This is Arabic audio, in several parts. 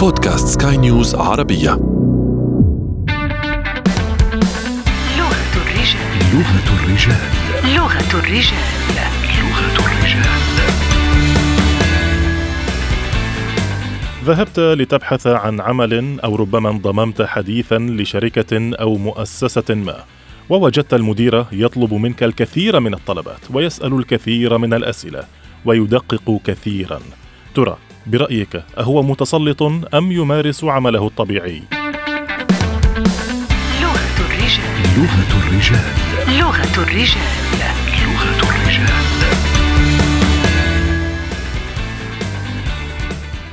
بودكاست سكاي نيوز عربية. لغة الرجال. لغة الرجال. لغة الرجال. لغة الرجال. ذهبت لتبحث عن عمل أو ربما انضممت حديثا لشركة أو مؤسسة ما ووجدت المدير يطلب منك الكثير من الطلبات ويسأل الكثير من الأسئلة ويدقق كثيرا. ترى برأيك أهو متسلط أم يمارس عمله الطبيعي؟ لغة الرجال. لغة الرجال. لغة الرجال. لغة الرجال.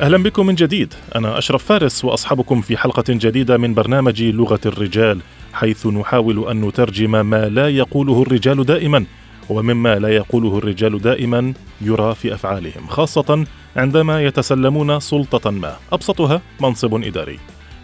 أهلا بكم من جديد. أنا أشرف فارس وأصحابكم في حلقة جديدة من برنامج لغة الرجال حيث نحاول أن نترجم ما لا يقوله الرجال دائما. ومما لا يقوله الرجال دائما يرى في أفعالهم خاصة عندما يتسلمون سلطة ما. أبسطها منصب إداري.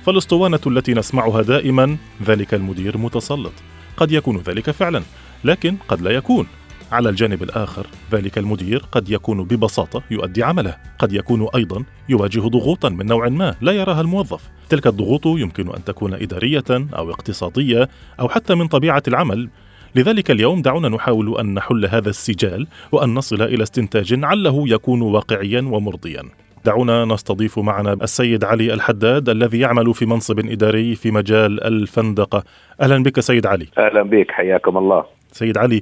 فالأسطوانة التي نسمعها دائما ذلك المدير متسلط. قد يكون ذلك فعلا لكن قد لا يكون. على الجانب الآخر ذلك المدير قد يكون ببساطة يؤدي عمله. قد يكون أيضا يواجه ضغوطا من نوع ما لا يراها الموظف. تلك الضغوط يمكن أن تكون إدارية أو اقتصادية أو حتى من طبيعة العمل. لذلك اليوم دعونا نحاول أن نحل هذا السجال وأن نصل إلى استنتاج عله يكون واقعيا ومرضيا. دعونا نستضيف معنا السيد علي الحداد الذي يعمل في منصب إداري في مجال الفندقة أهلا بك سيد علي. أهلا بك حياكم الله. سيد علي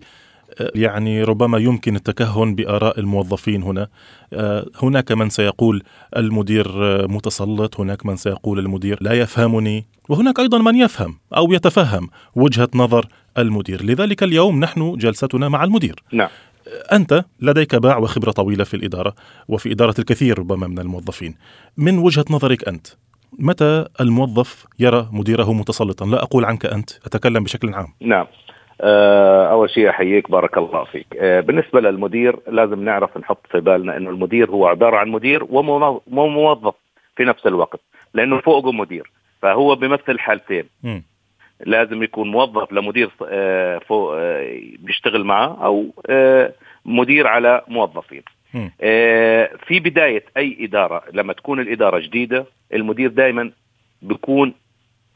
يعني ربما يمكن التكهن بآراء الموظفين هنا. آه، هناك من سيقول المدير متسلط هناك من سيقول المدير لا يفهمني وهناك أيضا من يفهم أو يتفهم وجهة نظر المدير. لذلك اليوم نحن جلستنا مع المدير. نعم. أنت لديك باع وخبرة طويلة في الإدارة وفي إدارة الكثير ربما من الموظفين. من وجهة نظرك أنت متى الموظف يرى مديره متسلطا؟ لا أقول عنك أنت أتكلم بشكل عام. نعم. أول شيء أحييك بارك الله فيك آه، بالنسبة للمدير لازم نعرف نحط في بالنا إنه المدير هو عبارة عن مدير ومو- وموظف في نفس الوقت لأنه فوقه مدير فهو بيمثل حالتين. لازم يكون موظف لمدير آه، فوق آه، بيشتغل معه أو آه، مدير على موظفين. آه، في بداية أي إدارة لما تكون الإدارة جديدة المدير دائما بيكون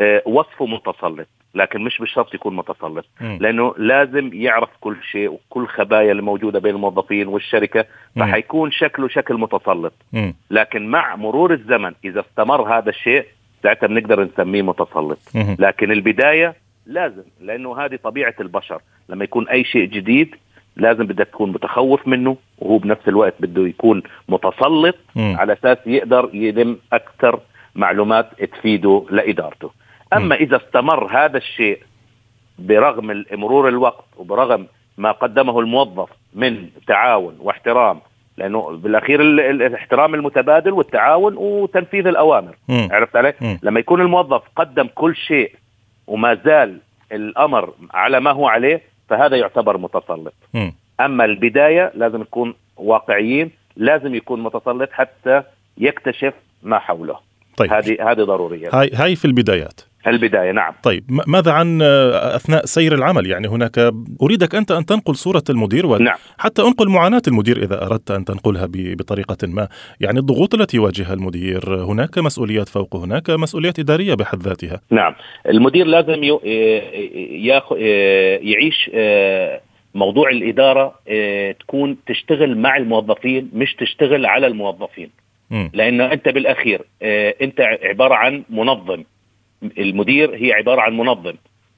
آه، وصفه متسلط لكن مش بالشرط يكون متسلط. لأنه لازم يعرف كل شيء وكل خبايا اللي موجوده بين الموظفين والشركة. فحيكون شكله شكل متسلط. لكن مع مرور الزمن إذا استمر هذا الشيء ساعتها بنقدر نسميه متسلط. لكن البداية لازم لأنه هذه طبيعة البشر لما يكون أي شيء جديد لازم بدك تكون متخوف منه وهو بنفس الوقت بده يكون متسلط. على أساس يقدر يلم أكثر معلومات تفيده لإدارته أما إذا استمر هذا الشيء برغم مرور الوقت وبرغم ما قدمه الموظف من تعاون واحترام لأنه بالأخير ال- ال- الاحترام المتبادل والتعاون وتنفيذ الأوامر مم. عرفت علي؟ مم. لما يكون الموظف قدم كل شيء وما زال الأمر على ما هو عليه فهذا يعتبر متسلط. أما البداية لازم نكون واقعيين لازم يكون متسلط حتى يكتشف ما حوله طيب هذه هذه ضرورية هاي هاي في البدايات البداية نعم. طيب ماذا عن آه، أثناء سير العمل؟ يعني هناك أريدك أنت أن تنقل صورة المدير نعم. وحتى أنقل معاناة المدير إذا أردت أن تنقلها ب- بطريقة ما. يعني الضغوط التي يواجهها المدير هناك مسؤوليات فوق هناك مسؤوليات إدارية بحد ذاتها. نعم. المدير لازم يو- ياخ- يعيش آه، موضوع الإدارة آه، تكون تشتغل مع الموظفين مش تشتغل على الموظفين. لأنه أنت بالأخير آه، أنت عبارة عن منظم. المدير هي عبارة عن منظم.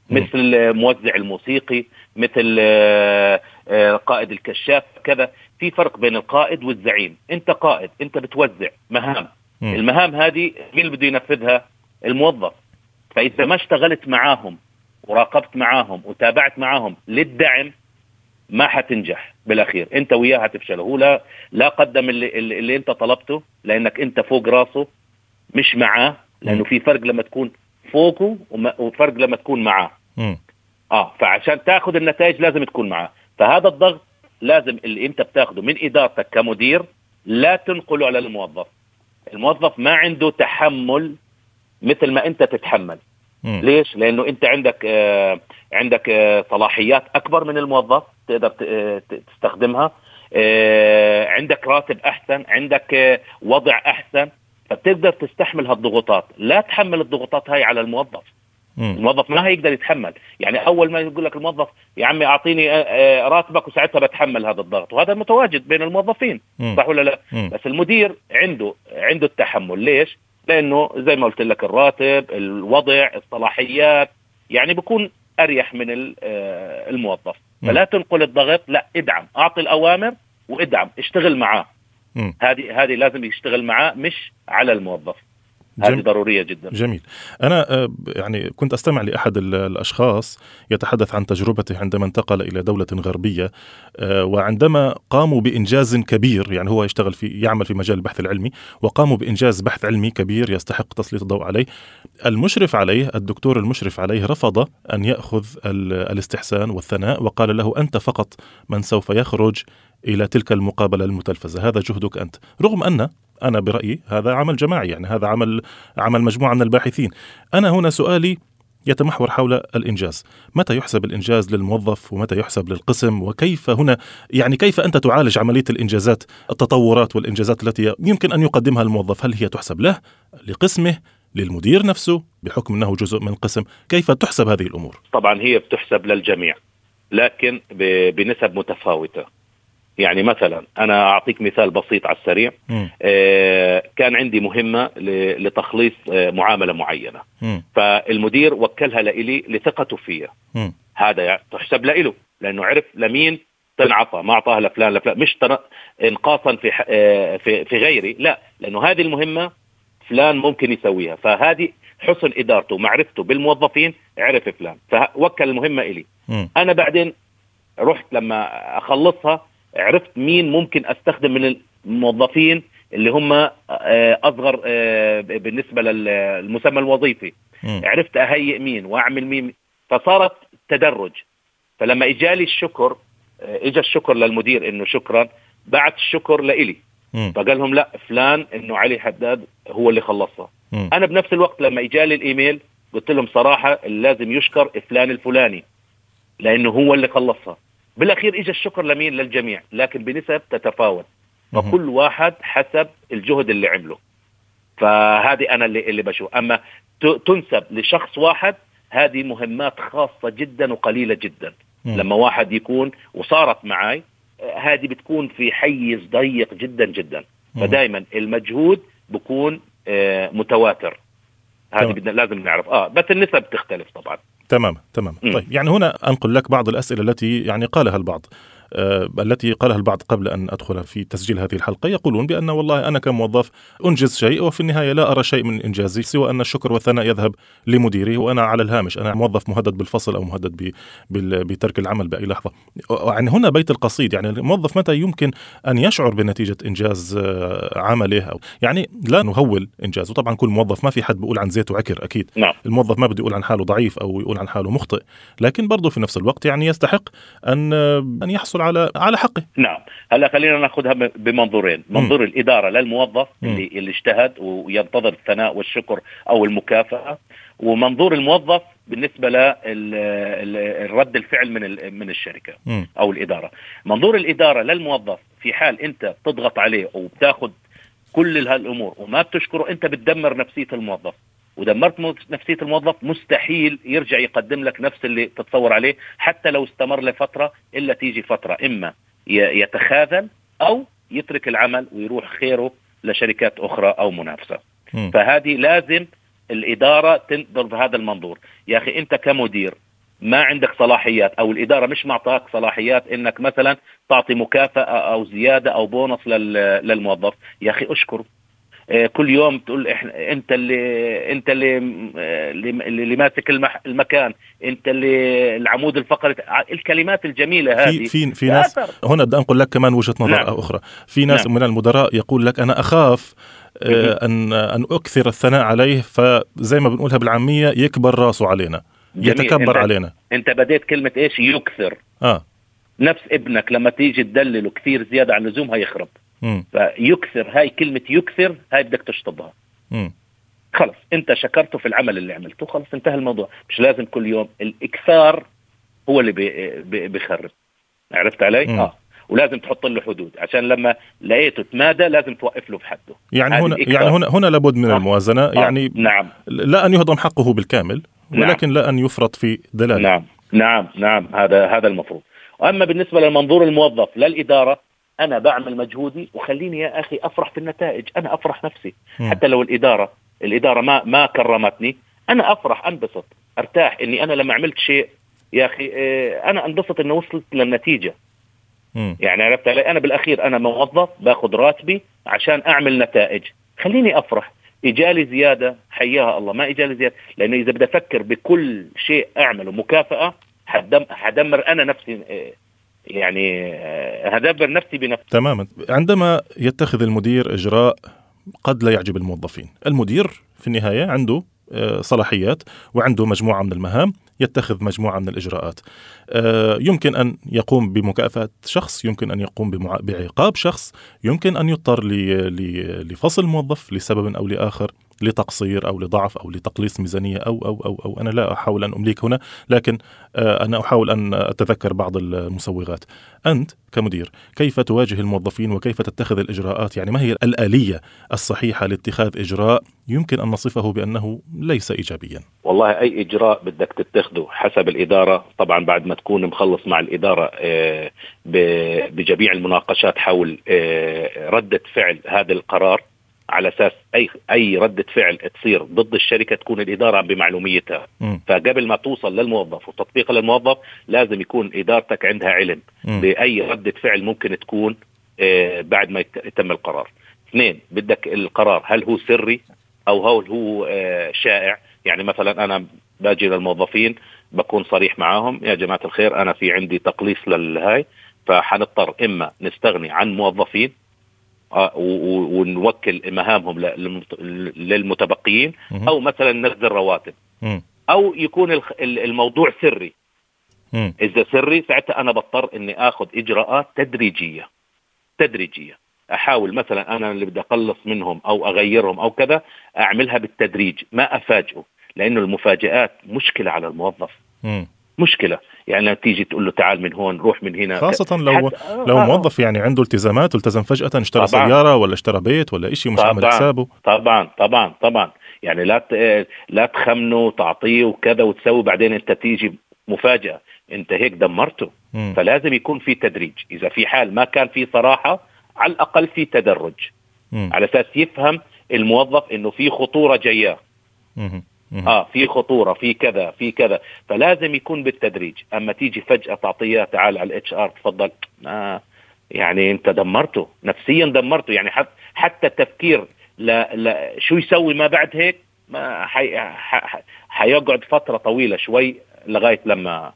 مثل الموزع الموسيقي مثل آه، آه، قائد الكشاف كذا. في فرق بين القائد والزعيم. انت قائد انت بتوزع مهام. المهام هذه مين اللي بده ينفذها؟ الموظف. فإذا ما اشتغلت معاهم وراقبت معاهم وتابعت معاهم للدعم ما حتنجح بالأخير. انت وياه هتفشل. هو لا لا قدم اللي, اللي انت طلبته لأنك انت فوق راسه مش معاه لأنه. في فرق لما تكون فوقه وفرق لما تكون معاه. آه فعشان تاخذ النتائج لازم تكون معاه. فهذا الضغط لازم اللي انت بتاخذه من إدارتك كمدير لا تنقله على الموظف. الموظف ما عنده تحمل مثل ما انت تتحمل. مم. ليش؟ لأنه انت عندك آه عندك آه صلاحيات أكبر من الموظف تقدر آه، تستخدمها. آه عندك راتب أحسن عندك آه وضع أحسن. فبتقدر تستحمل هالضغوطات. لا تحمل الضغوطات هاي على الموظف. مم. الموظف ما هيقدر يتحمل. يعني أول ما يقول لك الموظف يا عمي أعطيني آه، آه، راتبك. وساعتها بتحمل هذا الضغط. وهذا متواجد بين الموظفين. مم. صح ولا لا؟ مم. بس المدير عنده عنده التحمل. ليش؟ لأنه زي ما قلت لك الراتب الوضع الصلاحيات. يعني بكون أريح من آه، الموظف. فلا تنقل الضغط لا ادعم. أعطي الأوامر وادعم. اشتغل معاه. هذه هذه لازم يشتغل معاه مش على الموظف. هذه جم- ضرورية جدا. جميل. أنا آه، يعني كنت أستمع لأحد ال- الأشخاص يتحدث عن تجربته عندما انتقل إلى دولة غربية آه، وعندما قاموا بإنجاز كبير يعني هو يشتغل في يعمل في مجال البحث العلمي وقاموا بإنجاز بحث علمي كبير يستحق تسليط الضوء عليه. المشرف عليه الدكتور المشرف عليه رفض أن يأخذ ال- الاستحسان والثناء وقال له أنت فقط من سوف يخرج إلى تلك المقابلة المتلفزة. هذا جهدك أنت. رغم أن أنا برأيي هذا عمل جماعي يعني هذا عمل عمل مجموعة من الباحثين. أنا هنا سؤالي يتمحور حول الإنجاز. متى يحسب الإنجاز للموظف ومتى يحسب للقسم؟ وكيف هنا يعني كيف أنت تعالج عملية الإنجازات التطورات والإنجازات التي يمكن أن يقدمها الموظف؟ هل هي تحسب له لقسمه للمدير نفسه بحكم أنه جزء من القسم كيف تحسب هذه الأمور؟ طبعا هي بتحسب للجميع لكن بنسب متفاوتة. يعني مثلا أنا أعطيك مثال بسيط على السريع. آه، كان عندي مهمة لتخليص آه، معاملة معينة مم. فالمدير وكلها لإلي لثقته فيا. هذا يعني تحسب لإله لأنه عرف لمين تنعطى ما أعطاها لفلان لفلان مش. انقاصا في ح... آه، في في غيري لا لأنه هذه المهمة فلان ممكن يسويها فهذه حسن إدارته ومعرفته بالموظفين عرف فلان فوكل المهمة إلي مم. أنا بعدين رحت لما أخلصها عرفت مين ممكن أستخدم من الموظفين اللي هم آه، أصغر آه، بالنسبة للمسمى الوظيفي مم. عرفت أهيئ مين وأعمل مين فصارت تدرج فلما إجالي الشكر آه، اجى الشكر للمدير إنه شكرا بعت الشكر لإلي مم. فقال لهم لا فلان إنه علي حداد هو اللي خلصها مم. أنا بنفس الوقت لما إجالي الإيميل قلت لهم صراحة لازم يشكر فلان الفلاني لأنه هو اللي خلصها بالأخير اجى الشكر لمين؟ للجميع. لكن بنسب تتفاوت. فكل واحد حسب الجهد اللي عمله. فهذه أنا اللي اللي بشوف. أما تنسب لشخص واحد هذه مهمات خاصة جدا وقليلة جدا. لما واحد يكون وصارت معي هذه بتكون في حيز ضيق جدا جدا. فدائما المجهود بكون آه، متواتر. هذه. بدنا لازم نعرف. آه بس النسب تختلف طبعا. تمام تمام. طيب يعني هنا أنقل لك بعض الأسئلة التي يعني قالها البعض التي قالها البعض قبل أن أدخل في تسجيل هذه الحلقة يقولون بأن والله أنا كموظف أنجز شيء وفي النهاية لا أرى شيء من إنجازي سوى أن الشكر والثناء يذهب لمديري وأنا على الهامش أنا موظف مهدد بالفصل أو مهدد بترك العمل بأي لحظة. يعني هنا بيت القصيد يعني الموظف متى يمكن أن يشعر بنتيجة إنجاز آه، عمله؟ أو يعني لا نهول إنجازه. طبعا كل موظف ما في حد بيقول عن زيته عكر أكيد. نعم. الموظف ما بده يقول عن حاله ضعيف أو يقول عن حاله مخطئ. لكن برضه في نفس الوقت يعني يستحق أن أن يحصل على على حقه. نعم. هلا خلينا ناخذها بمنظورين. منظور الإدارة للموظف اللي اللي اجتهد وينتظر الثناء والشكر أو المكافأة ومنظور الموظف بالنسبة للرد الفعل من من الشركة. أو الإدارة. منظور الإدارة للموظف في حال أنت بتضغط عليه أو بتاخذ كل هالأمور وما بتشكره أنت بتدمر نفسية الموظف. ودمرت نفسية الموظف مستحيل يرجع يقدم لك نفس اللي تتصور عليه حتى لو استمر لفترة إلا تيجي فترة إما يتخاذل أو يترك العمل ويروح خيره لشركات أخرى أو منافسة. مم. فهذه لازم الإدارة تنظر بهذا المنظور. يا أخي أنت كمدير ما عندك صلاحيات أو الإدارة مش معطاك صلاحيات إنك مثلا تعطي مكافأة أو زيادة أو بونص لل- للموظف. يا أخي أشكره. كل يوم تقول إحنا أنت اللي أنت اللي آه، اللي, اللي ماسك المح المكان أنت اللي العمود الفقري الكلمات الجميلة في هذه في في ناس تأثر. هنا بدي أنقل لك كمان وجهة نظر نعم. أخرى في ناس نعم. من المدراء يقول لك أنا أخاف آه، ان أن أكثر الثناء عليه فزي ما بنقولها بالعامية يكبر راسه علينا جميل. يتكبر أنت- علينا أنت بديت كلمة إيش يكثر آه نفس ابنك لما تيجي تدلله كثير زيادة عن اللزوم هيخرب فيكثر هاي كلمة يكثر هاي بدك تشطبها. مم. خلص انت شكرته في العمل اللي عملته خلص انتهى الموضوع. مش لازم كل يوم الإكثار هو اللي بي بي بيخرب. عرفت علي؟ مم. آه. ولازم تحط له حدود. عشان لما لقيته تمادى لازم توقف له بحده. يعني هنا. يعني هنا هنا لابد من آه. الموازنة. آه، يعني نعم. لا أن يهضم حقه بالكامل نعم. ولكن لا أن يفرط في دلالة. نعم. نعم. نعم. هذا هذا المفروض. أما بالنسبة للمنظور الموظف للاداره أنا بعمل مجهودي وخليني يا أخي أفرح في النتائج. أنا أفرح نفسي. مم. حتى لو الإدارة الإدارة ما ما كرمتني أنا أفرح أنبسط أرتاح إني أنا لما عملت شيء يا أخي آه، أنا أنبسط انه وصلت للنتيجة. مم. يعني عرفت علي؟ أنا بالأخير أنا موظف باخذ راتبي عشان أعمل نتائج. خليني أفرح. اجالي زيادة حياها الله. ما اجالي زيادة لأنه إذا بدي أفكر بكل شيء أعمله مكافأة حدم حدمر أنا نفسي آه، يعني آه، هدبر نفسي بنفسي. تماما. عندما يتخذ المدير إجراء قد لا يعجب الموظفين. المدير في النهاية عنده آه، صلاحيات وعنده مجموعة من المهام يتخذ مجموعة من الإجراءات. آه، يمكن أن يقوم بمكافأة شخص يمكن أن يقوم بعقاب شخص يمكن أن يضطر لفصل موظف لسبب أو لآخر. لتقصير أو لضعف أو لتقليص ميزانية أو أو أو أو. أنا لا أحاول أن أمليك هنا لكن آه، أنا أحاول أن أتذكر بعض المسوغات. أنت كمدير كيف تواجه الموظفين وكيف تتخذ الإجراءات؟ يعني ما هي الآلية الصحيحة لاتخاذ إجراء يمكن أن نصفه بأنه ليس ايجابيا؟ والله أي إجراء بدك تتخذه حسب الإدارة. طبعا بعد ما تكون مخلص مع الإدارة آه، بجميع المناقشات حول آه، ردة فعل هذا القرار على أساس اي أي ردة فعل تصير ضد الشركة تكون الإدارة بمعلوميتها مم. فقبل ما توصل للموظف وتطبيقها للموظف لازم يكون إدارتك عندها علم مم. باي ردة فعل ممكن تكون آه، بعد ما يت- يتم القرار. اثنين بدك القرار هل هو سري أو هل هو آه، شائع؟ يعني مثلا أنا باجي للموظفين بكون صريح معاهم يا جماعة الخير أنا في عندي تقليص للهاي فحنضطر إما نستغني عن موظفين ونوكل مهامهم للمتبقيين. أو مثلا ننزل رواتب. أو يكون الموضوع سري. إذا سري ساعتها أنا بضطر إني آخذ إجراءات تدريجية تدريجية أحاول مثلا أنا اللي بدي أقلص منهم أو أغيرهم أو كذا أعملها بالتدريج ما أفاجئه لأنه المفاجآت مشكلة على الموظف. مشكلة يعني تيجي تقول له تعال من هون روح من هنا خاصة لو لو آه، موظف يعني عنده التزامات والتزم فجأة اشترى طبعاً. سيارة ولا اشترى بيت ولا شيء مش عامل. حسابه طبعا طبعا طبعا يعني لا ت- لا تخمنه وتعطيه وكذا وتسوي بعدين أنت تيجي مفاجأة أنت هيك دمرته مم. فلازم يكون في تدريج إذا في حال ما كان في صراحة على الأقل في تدرج مم. على أساس يفهم الموظف إنه في مم. مم. آه في خطورة في كذا في كذا. فلازم يكون بالتدريج. أما تيجي فجأة تعطيه تعال على ال HR تفضل. آه يعني أنت دمرته نفسيا دمرته. يعني حت حتى التفكير لا لا شو يسوي ما بعد هيك؟ ما حي حيقعد فترة طويلة شوي لغاية لما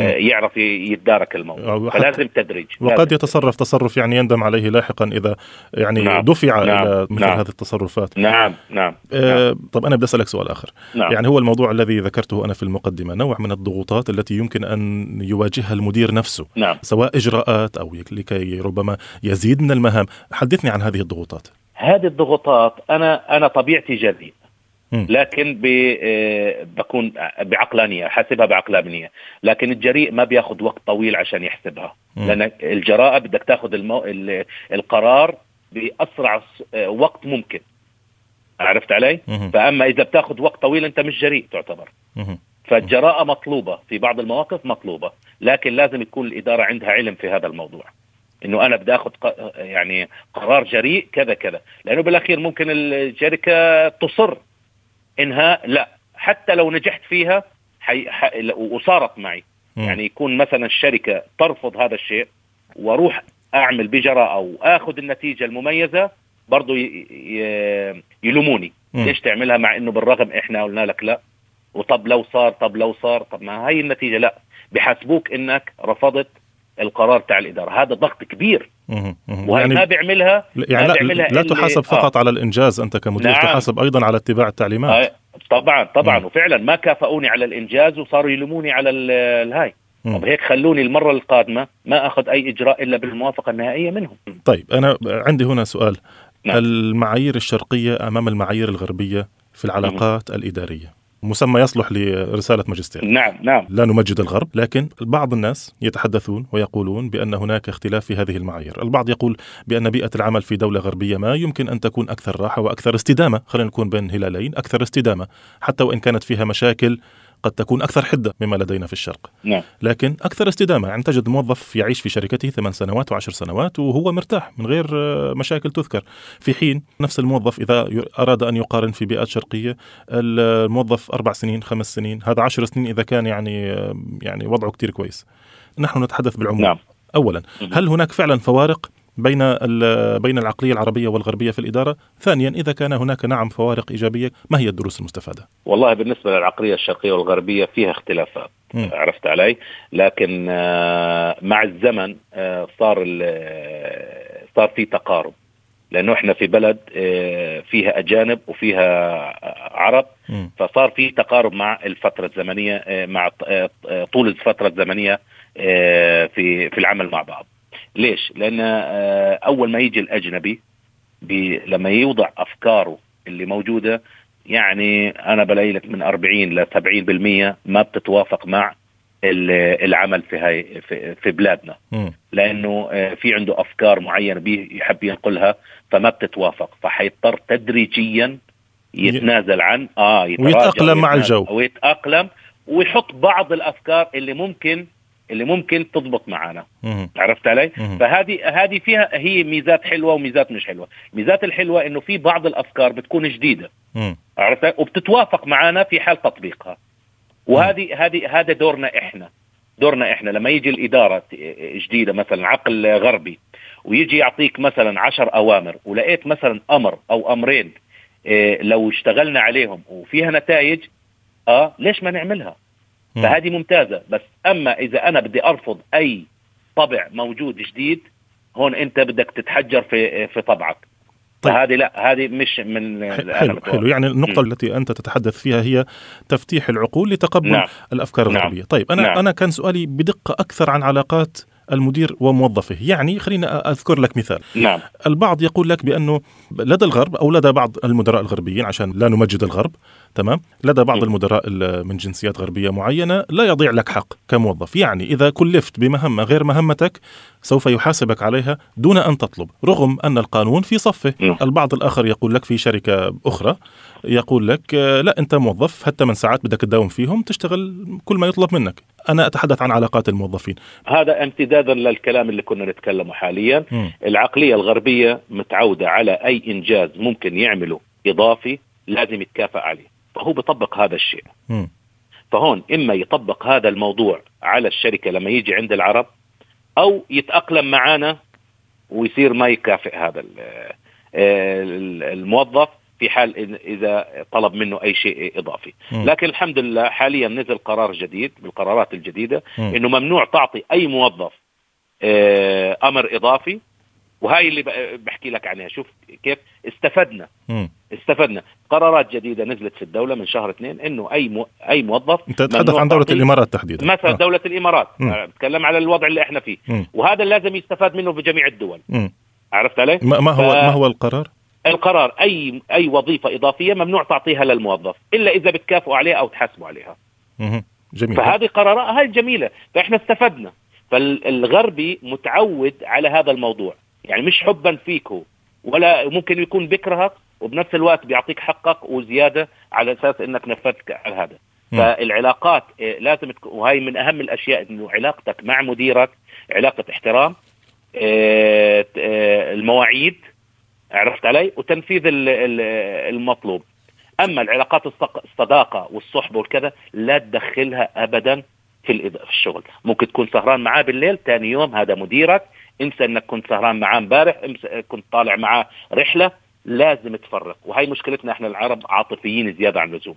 يعرف ي- يتدارك الموضوع حتى- فلازم تدريج وقد لازم. يتصرف تصرف يعني يندم عليه لاحقا إذا يعني نعم. دفع نعم. إلى مثل نعم. هذه التصرفات نعم نعم آه طب أنا بدي أسألك سؤال آخر نعم يعني هو الموضوع الذي ذكرته أنا في المقدمة نوع من الضغوطات التي يمكن أن يواجهها المدير نفسه نعم سواء إجراءات أو يك- لكي ربما يزيد من المهام حدثني عن هذه الضغوطات هذه الضغوطات أنا أنا طبيعتي مم. لكن ب- آه، بكون بعقلانية حاسبها بعقلانية. لكن الجريء ما بياخذ وقت طويل عشان يحسبها. لأن الجراءة بدك تاخذ المو... ال- القرار بأسرع آه، وقت ممكن. عرفت علي. فأما إذا بتاخذ وقت طويل أنت مش جريء تعتبر. فالجراءة مطلوبة في بعض المواقف مطلوبة. لكن لازم يكون الإدارة عندها علم في هذا الموضوع. إنه أنا بدي اخذ ق- يعني قرار جريء كذا كذا. لأنه بالأخير ممكن الشركة تصر. إنها لا. حتى لو نجحت فيها حي... ح... وصارت معي. مم. يعني يكون مثلا الشركة ترفض هذا الشيء وأروح أعمل بجراءه واخذ النتيجة المميزة برضه ي... ي... يلوموني. مم. ليش تعملها مع إنه بالرغم إحنا قلنا لك لا. وطب لو صار طب لو صار طب ما هاي النتيجة لا. بحاسبوك إنك رفضت القرار تاع الإدارة. هذا ضغط كبير. وهي ما يعني بيعملها؟ يعني ما لا, بيعملها لا اللي- تحاسب فقط على الإنجاز أنت كمدير نعم. تحاسب أيضا على اتباع التعليمات. آه طبعا طبعا مم. وفعلا ما كافئوني على الإنجاز وصاروا يلوموني على ال- الهاي. مم. طب هيك خلوني المرة القادمة ما أخذ أي إجراء إلا بالموافقة النهائية منهم. طيب أنا عندي هنا سؤال. نعم. المعايير الشرقية أمام المعايير الغربية في العلاقات الإدارية. مسمى يصلح لرسالة ماجستير. نعم نعم. لا نمجد الغرب لكن بعض الناس يتحدثون ويقولون بأن هناك اختلاف في هذه المعايير. البعض يقول بأن بيئة العمل في دولة غربية ما يمكن أن تكون أكثر راحة وأكثر استدامة. خلينا نكون بين هلالين أكثر استدامة حتى وإن كانت فيها مشاكل قد تكون أكثر حدة مما لدينا في الشرق. نعم. لكن أكثر استدامة يعني تجد موظف يعيش في شركته ثمان سنوات وعشر سنوات وهو مرتاح من غير آه، مشاكل تذكر. في حين نفس الموظف إذا أراد أن يقارن في بيئات شرقية الموظف أربع سنين خمس سنين هذا عشر سنين إذا كان يعني آه، يعني وضعه كتير كويس. نحن نتحدث بالعموم. نعم. اولا هل هناك فعلا فوارق بين بين العقلية العربية والغربية في الإدارة؟ ثانيا إذا كان هناك نعم فوارق إيجابية ما هي الدروس المستفادة؟ والله بالنسبة للعقلية الشرقية والغربية فيها اختلافات مم. عرفت علي لكن آه، مع الزمن آه، صار صار في تقارب لأنه إحنا في بلد آه، فيها أجانب وفيها عرب. فصار في تقارب مع الفترة الزمنية مع طول الفترة الزمنية في في العمل مع بعض ليش لأن آه، أول ما يجي الأجنبي بي لما يوضع أفكاره اللي موجودة يعني أنا بلاقي لك من 40 ل 70% ما بتتوافق مع ال- العمل في هاي في, بلادنا. لأنه آه، في عنده أفكار معينة بي يحب ينقلها فما بتتوافق فحيضطر تدريجيا يتنازل عن آه يتراجع ويتأقلم مع الجو. ويتاقلم ويحط بعض الأفكار اللي ممكن اللي ممكن تضبط معنا مم. عرفت علي؟ فهذه هذه فيها هي ميزات حلوة وميزات مش حلوة، الميزات الحلوة إنه في بعض الأفكار بتكون جديدة. عرفت وبتتوافق معنا في حال تطبيقها. وهذه هذه هذا دورنا إحنا. دورنا إحنا. لما يجي الإدارة جديدة مثلا عقل غربي ويجي يعطيك مثلا عشر أوامر ولقيت مثلا أمر أو أمرين إيه، لو اشتغلنا عليهم وفيها نتائج آه ليش ما نعملها. فهذه ممتازة بس أما إذا أنا بدي أرفض أي طبع موجود جديد هون أنت بدك تتحجر في في طبعك طيب. فهذه لا هذه مش من حلو. حلو يعني النقطة مم. التي أنت تتحدث فيها هي تفتيح العقول لتقبل نعم. الأفكار نعم. الغربية طيب أنا نعم. أنا كان سؤالي بدقة أكثر عن علاقات المدير وموظفه يعني خليني أذكر لك مثال نعم البعض يقول لك بأنه لدى الغرب أو لدى بعض المدراء الغربيين عشان لا نمجد الغرب تمام؟ لدى بعض. المدراء ال- من جنسيات غربية معينة لا يضيع لك حق كموظف. يعني إذا كلفت بمهمة غير مهمتك سوف يحاسبك عليها دون أن تطلب رغم أن القانون في صفه. البعض الآخر يقول لك في شركة أخرى يقول لك آه، لا أنت موظف هالثمان ساعات بدك تداوم فيهم تشتغل كل ما يطلب منك. أنا أتحدث عن علاقات الموظفين. هذا امتدادا للكلام اللي كنا نتكلمه حاليا. م. العقلية الغربية متعودة على أي إنجاز ممكن يعمله إضافي لازم يتكافئ عليه. فهو بيطبق هذا الشيء م. فهون إما يطبق هذا الموضوع على الشركة لما يجي عند العرب أو يتأقلم معنا ويصير ما يكافئ هذا ال- ال- الموظف في حال إذا طلب منه أي شيء إضافي م. لكن الحمد لله حاليا نزل قرار جديد بالقرارات الجديدة م. إنه ممنوع تعطي أي موظف آه، أمر إضافي وهاي اللي بحكي لك عنها شوف كيف استفدنا م. استفدنا. قرارات جديدة نزلت في الدولة من شهر اثنين إنه أي مو أي موظف أنت تتحدث عن دولة الإمارات تحديدا. مثلا آه. دولة الإمارات. بتكلم على الوضع اللي إحنا فيه. م. وهذا لازم يستفاد منه في جميع الدول. م. عرفت علي؟ ما ما هو ف- ما هو القرار؟ القرار اي أي وظيفة إضافية ممنوع تعطيها للموظف إلا إذا بتكافئوا عليها أو تحاسبوا عليها. جميل. فهذه قرارات هاي جميلة. فإحنا استفدنا. فالغربي متعود على هذا الموضوع. يعني مش حبا فيك هو ولا ممكن يكون بيكرهك وبنفس الوقت بيعطيك حقك وزيادة على أساس إنك نفذت على هذا. فالعلاقات إيه، لازم تكون وهي من أهم الأشياء إنه علاقتك مع مديرك علاقة احترام إيه، إيه، المواعيد عرفت علي؟ وتنفيذ ال- ال- المطلوب. أما العلاقات الصداقة والصحبه والكذا لا تدخلها ابدا في الشغل. ممكن تكون سهران معاه بالليل ثاني يوم هذا مديرك انسى إنك كنت سهران معاه امبارح كنت طالع معاه رحلة لازم تفرق وهي مشكلتنا إحنا العرب عاطفيين زيادة عن اللزوم.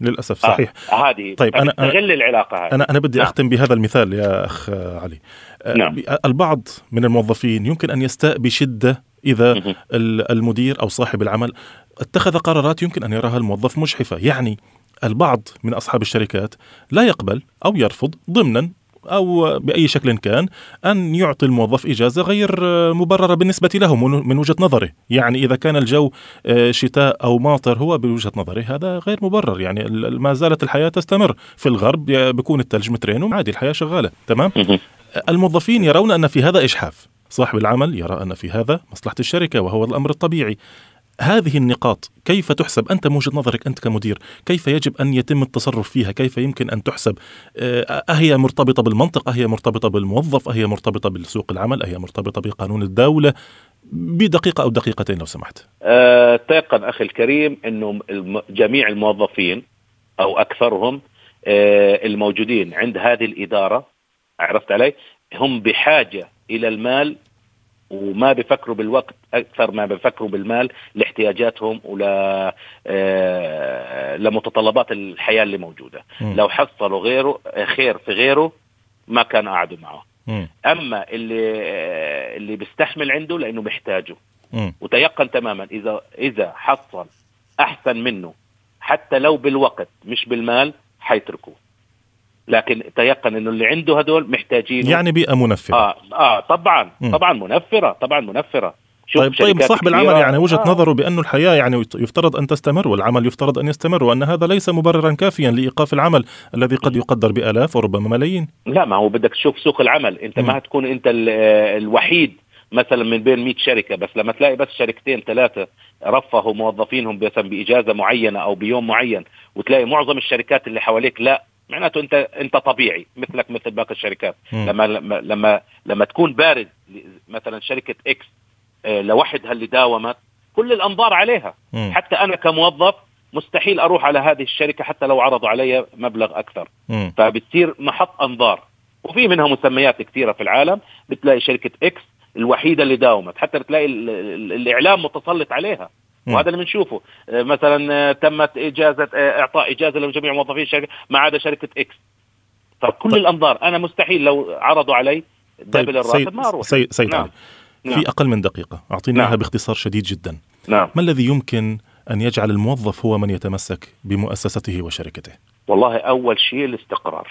للأسف صحيح آه هذه طيب، أنا- أنا- تغل العلاقة هذه أنا أنا بدي نعم. أختم بهذا المثال يا أخ علي آه، نعم. البعض من الموظفين يمكن أن يستاء بشدة إذا. ال- المدير أو صاحب العمل اتخذ قرارات يمكن أن يراها الموظف مجحفة يعني البعض من أصحاب الشركات لا يقبل أو يرفض ضمنا أو بأي شكل كان أن يعطي الموظف إجازة غير مبررة بالنسبة له من وجهة نظره، يعني إذا كان الجو آه، شتاء أو ماطر هو بوجهة نظري هذا غير مبرر، يعني ما زالت الحياة تستمر، في الغرب بيكون الثلج مترين وعادي الحياة شغالة، تمام؟ الموظفين يرون أن في هذا إجحاف، صاحب العمل يرى أن في هذا مصلحة الشركة وهو الأمر الطبيعي، هذه النقاط كيف تحسب؟ أنت من وجهة نظرك أنت كمدير كيف يجب أن يتم التصرف فيها؟ كيف يمكن أن تحسب؟ آه، أهي مرتبطة بالمنطق؟ أهي مرتبطة بالموظف؟ أهي مرتبطة بسوق العمل؟ أهي مرتبطة بقانون الدولة؟ بدقيقة أو دقيقتين لو سمحت. أه تيقن أخي الكريم أنه جميع الموظفين أو أكثرهم أه الموجودين عند هذه الإدارة عرفت علي؟ هم بحاجة إلى المال وما بفكروا بالوقت أكثر ما بفكروا بالمال لاحتياجاتهم ول آه، لمتطلبات الحياة اللي موجودة م. لو حصلوا غيره خير في غيره ما كان قعدوا معه م. أما اللي آه، اللي بيستحمل عنده لأنه محتاجه م. وتيقن تماما إذا إذا حصل أحسن منه حتى لو بالوقت مش بالمال حيتركوه لكن تيقن إنه اللي عنده هدول محتاجين يعني بيئة منفرة. آه آه طبعا م. طبعا منفرة طبعا منفرة. طيب طيب صاحب العمل يعني وجهة آه. نظره بأن الحياة يعني يفترض أن تستمر والعمل يفترض أن يستمر وأن هذا ليس مبررا كافيا لإيقاف العمل الذي قد يقدر بآلاف وربما ملايين. لا ما هو بدك تشوف سوق العمل. أنت م. ما هتكون أنت الوحيد مثلا من بين 100 شركة بس لما تلاقي بس شركتين ثلاثة رفهوا موظفينهم مثلا بإجازة معينة أو بيوم معين وتلاقي معظم الشركات اللي حواليك لا. معناته انت انت طبيعي مثلك مثل باقي الشركات. م. لما لما لما تكون بارد مثلا شركة إكس آه، لوحدها اللي داومت كل الأنظار عليها. م. حتى أنا كموظف مستحيل أروح على هذه الشركة حتى لو عرضوا علي مبلغ أكثر. م. فبتصير محط أنظار. وفي منها مسميات كثيرة في العالم. بتلاقي شركة X الوحيدة اللي داومت. حتى بتلاقي الإعلام متسلط عليها. وهذا اللي بنشوفه آه، مثلا آه، تمت إجازة آه، إعطاء إجازة لجميع موظفي الشركة ما عدا شركة X فكل طيب. الأنظار أنا مستحيل لو عرضوا علي double طيب الراتب ما أروح سيد, سيد نعم. علي نعم. في أقل من دقيقة أعطيني نعم. باختصار شديد جدا نعم. ما الذي يمكن أن يجعل الموظف هو من يتمسك بمؤسسته وشركته والله أول شيء الاستقرار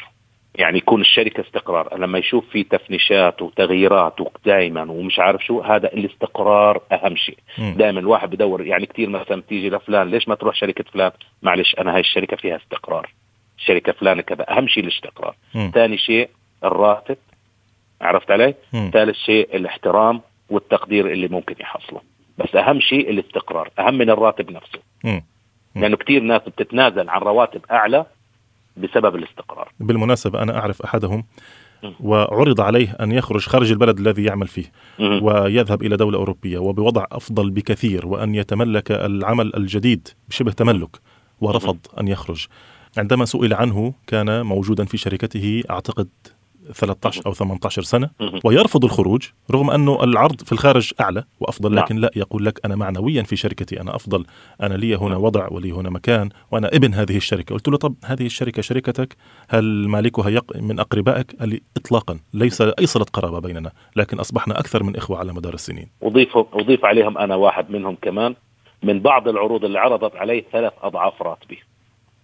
يعني يكون الشركة استقرار. لما يشوف في تفنيشات وتغييرات دائما ومش عارف شو هذا الاستقرار أهم شيء. دائما الواحد بدور يعني كثير مثلا بتيجي لفلان ليش ما تروح شركة فلان؟ معلش أنا هاي الشركة فيها استقرار. شركة فلان كذا أهم شيء الاستقرار. ثاني شيء الراتب. عرفت علي؟ ثالث شيء الاحترام والتقدير اللي ممكن يحصله. بس أهم شيء الاستقرار أهم من الراتب نفسه. لأنه يعني كثير ناس بتتنازل عن رواتب أعلى بسبب الاستقرار. بالمناسبة أنا أعرف أحدهم وعرض عليه أن يخرج خارج البلد الذي يعمل فيه ويذهب إلى دولة أوروبية وبوضع أفضل بكثير وأن يتملك العمل الجديد بشبه تملك ورفض أن يخرج. عندما سئل عنه كان موجودا في شركته أعتقد 13 أو 18 سنة ويرفض الخروج رغم أنه العرض في الخارج أعلى وأفضل نعم. لكن لا يقول لك أنا معنويا في شركتي أنا أفضل أنا لي هنا نعم. وضع ولي هنا مكان وأنا ابن هذه الشركة. قلت له طب هذه الشركة شركتك هل مالكها يق... من أقربائك؟ قال لي اطلاقا ليس اي صله قرابة بيننا لكن أصبحنا أكثر من إخوة على مدار السنين. أضيف أضيف عليهم أنا واحد منهم كمان من بعض العروض اللي عرضت علي ثلاث أضعاف راتبي.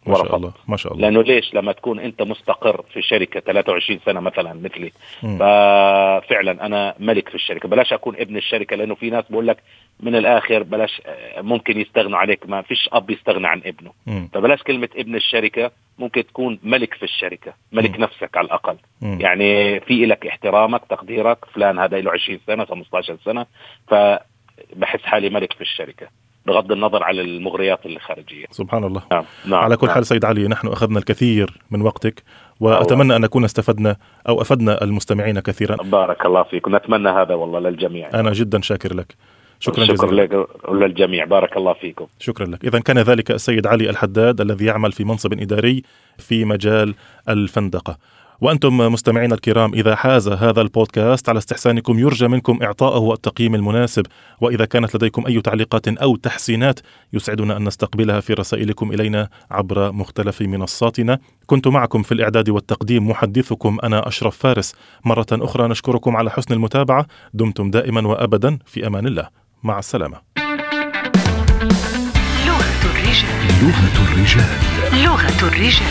ما شاء الله ما شاء الله. لأنه ليش؟ لما تكون أنت مستقر في شركة 23 سنة مثلا مثلي. ففعلا أنا ملك في الشركة. بلاش أكون ابن الشركة لأنه في ناس بقول لك من الآخر بلاش ممكن يستغنوا عليك. ما فيش أب يستغنى عن ابنه. م. فبلاش كلمة ابن الشركة ممكن تكون ملك في الشركة. ملك م. نفسك على الأقل. م. يعني في لك احترامك تقديرك فلان هذا له 20 سنة 15 سنة. فبحس حالي ملك في الشركة. بغض النظر على المغريات الخارجية. سبحان الله. نعم. نعم. على كل نعم. حال سيد علي نحن أخذنا الكثير من وقتك وأتمنى أن نكون استفدنا أو أفدنا المستمعين كثيرا. بارك الله فيك ونتمنى هذا والله للجميع. أنا جدا شاكر لك. شكرا شكرا جزيلا. لك وللجميع. بارك الله فيكم. شكرا لك. إذا كان ذلك السيد علي الحداد الذي يعمل في منصب إداري في مجال الفندقة. وأنتم مستمعينا الكرام إذا حاز هذا البودكاست على استحسانكم يرجى منكم إعطائه التقييم المناسب وإذا كانت لديكم أي تعليقات أو تحسينات يسعدنا أن نستقبلها في رسائلكم إلينا عبر مختلف منصاتنا. كنت معكم في الإعداد والتقديم محدثكم أنا أشرف فارس. مرة أخرى نشكركم على حسن المتابعة. دمتم دائما وأبدا في أمان الله. مع السلامة. لغة الرجال. لغة الرجال. لغة الرجال.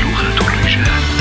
لغة الرجال.